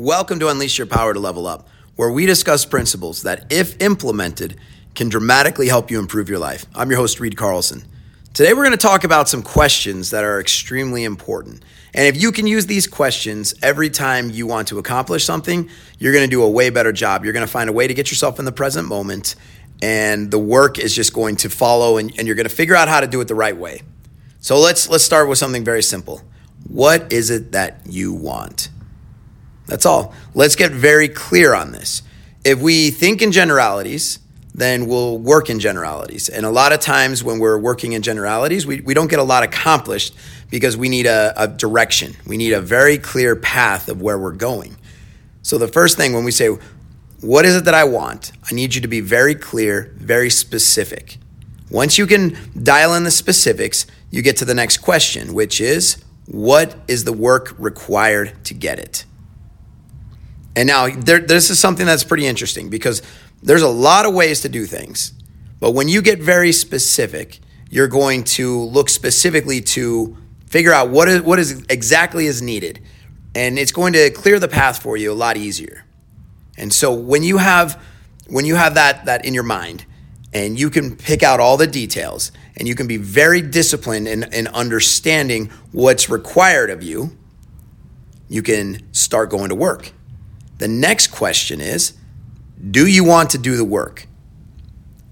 Welcome to Unleash Your Power to Level Up, where we discuss principles that, if implemented, can dramatically help you improve your life. I'm your host, Reed Carlson. Today, we're going to talk about some questions that are extremely important. And if you can use these questions every time you want to accomplish something, you're going to do a way better job. You're going to find a way to get yourself in the present moment, and the work is just going to follow, and, and you're going to figure out how to do it the right way. So let's let's start with something very simple. What is it that you want? That's all. Let's get very clear on this. If we think in generalities, then we'll work in generalities. And a lot of times when we're working in generalities, we, we don't get a lot accomplished because we need a, a direction. We need a very clear path of where we're going. So the first thing when we say, What is it that I want? I need you to be very clear, very specific. Once you can dial in the specifics, you get to the next question, which is, What is the work required to get it? And now, there, this is something that's pretty interesting because there's a lot of ways to do things. But when you get very specific, you're going to look specifically to figure out what is, what is exactly is needed. And it's going to clear the path for you a lot easier. And so when you have when you have that that in your mind and you can pick out all the details and you can be very disciplined in, in understanding what's required of you, you can start going to work. The next question is Do you want to do the work?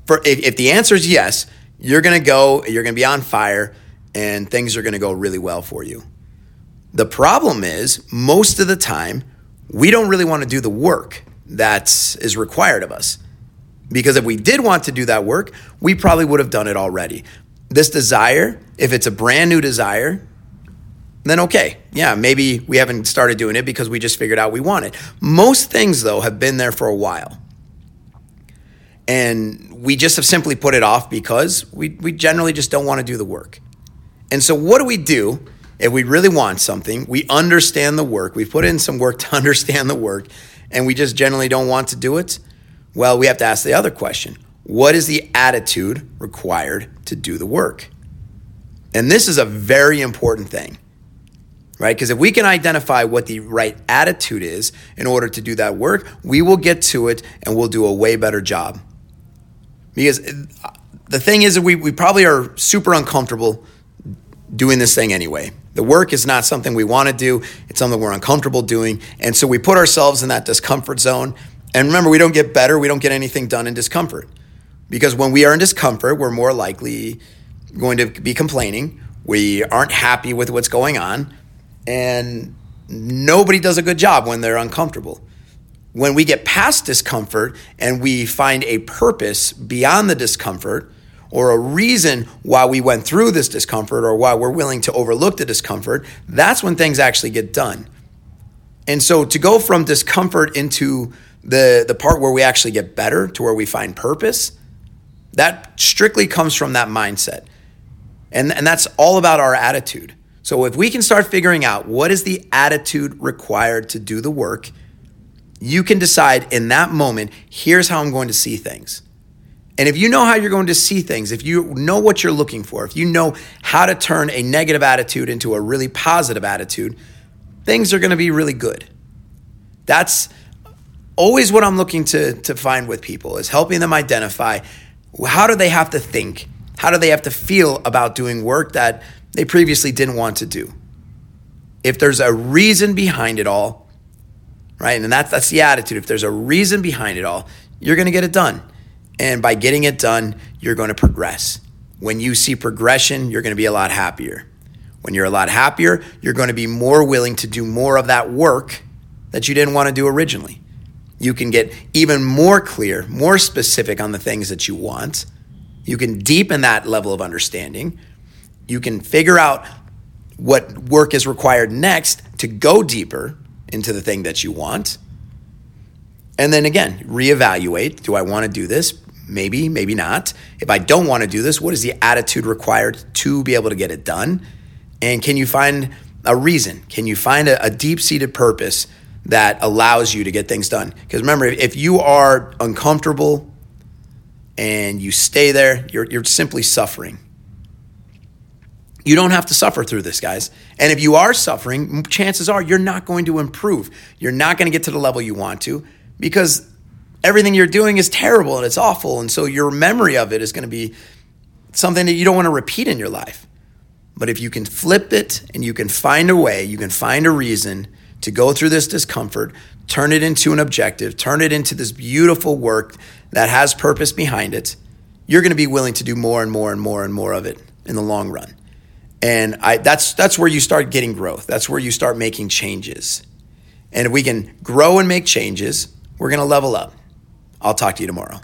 For, if, if the answer is yes, you're going to go, you're going to be on fire, and things are going to go really well for you. The problem is, most of the time, we don't really want to do the work that is required of us. Because if we did want to do that work, we probably would have done it already. This desire, if it's a brand new desire, then okay, yeah, maybe we haven't started doing it because we just figured out we want it. Most things, though, have been there for a while. And we just have simply put it off because we, we generally just don't want to do the work. And so, what do we do if we really want something? We understand the work, we put in some work to understand the work, and we just generally don't want to do it. Well, we have to ask the other question What is the attitude required to do the work? And this is a very important thing right? Because if we can identify what the right attitude is in order to do that work, we will get to it and we'll do a way better job. Because uh, the thing is, we, we probably are super uncomfortable doing this thing anyway. The work is not something we want to do, it's something we're uncomfortable doing. And so we put ourselves in that discomfort zone. And remember, we don't get better, we don't get anything done in discomfort. Because when we are in discomfort, we're more likely going to be complaining. We aren't happy with what's going on and nobody does a good job when they're uncomfortable. When we get past discomfort and we find a purpose beyond the discomfort or a reason why we went through this discomfort or why we're willing to overlook the discomfort, that's when things actually get done. And so to go from discomfort into the, the part where we actually get better to where we find purpose, that strictly comes from that mindset. And, and that's all about our attitude. So if we can start figuring out what is the attitude required to do the work, you can decide in that moment, here's how I'm going to see things. And if you know how you're going to see things, if you know what you're looking for, if you know how to turn a negative attitude into a really positive attitude, things are going to be really good. That's always what I'm looking to, to find with people is helping them identify how do they have to think? How do they have to feel about doing work that they previously didn't want to do. If there's a reason behind it all, right? And that's that's the attitude. If there's a reason behind it all, you're going to get it done. And by getting it done, you're going to progress. When you see progression, you're going to be a lot happier. When you're a lot happier, you're going to be more willing to do more of that work that you didn't want to do originally. You can get even more clear, more specific on the things that you want. You can deepen that level of understanding, you can figure out what work is required next to go deeper into the thing that you want. And then again, reevaluate do I want to do this? Maybe, maybe not. If I don't want to do this, what is the attitude required to be able to get it done? And can you find a reason? Can you find a, a deep seated purpose that allows you to get things done? Because remember, if you are uncomfortable and you stay there, you're, you're simply suffering You don't have to suffer through this, guys. And if you are suffering, chances are you're not going to improve. You're not going to get to the level you want to because everything you're doing is terrible and it's awful. And so your memory of it is going to be something that you don't want to repeat in your life. But if you can flip it and you can find a way, you can find a reason to go through this discomfort, turn it into an objective, turn it into this beautiful work that has purpose behind it, you're going to be willing to do more and more and more and more of it in the long run. And I, that's, that's where you start getting growth. That's where you start making changes. And if we can grow and make changes, we're going to level up. I'll talk to you tomorrow.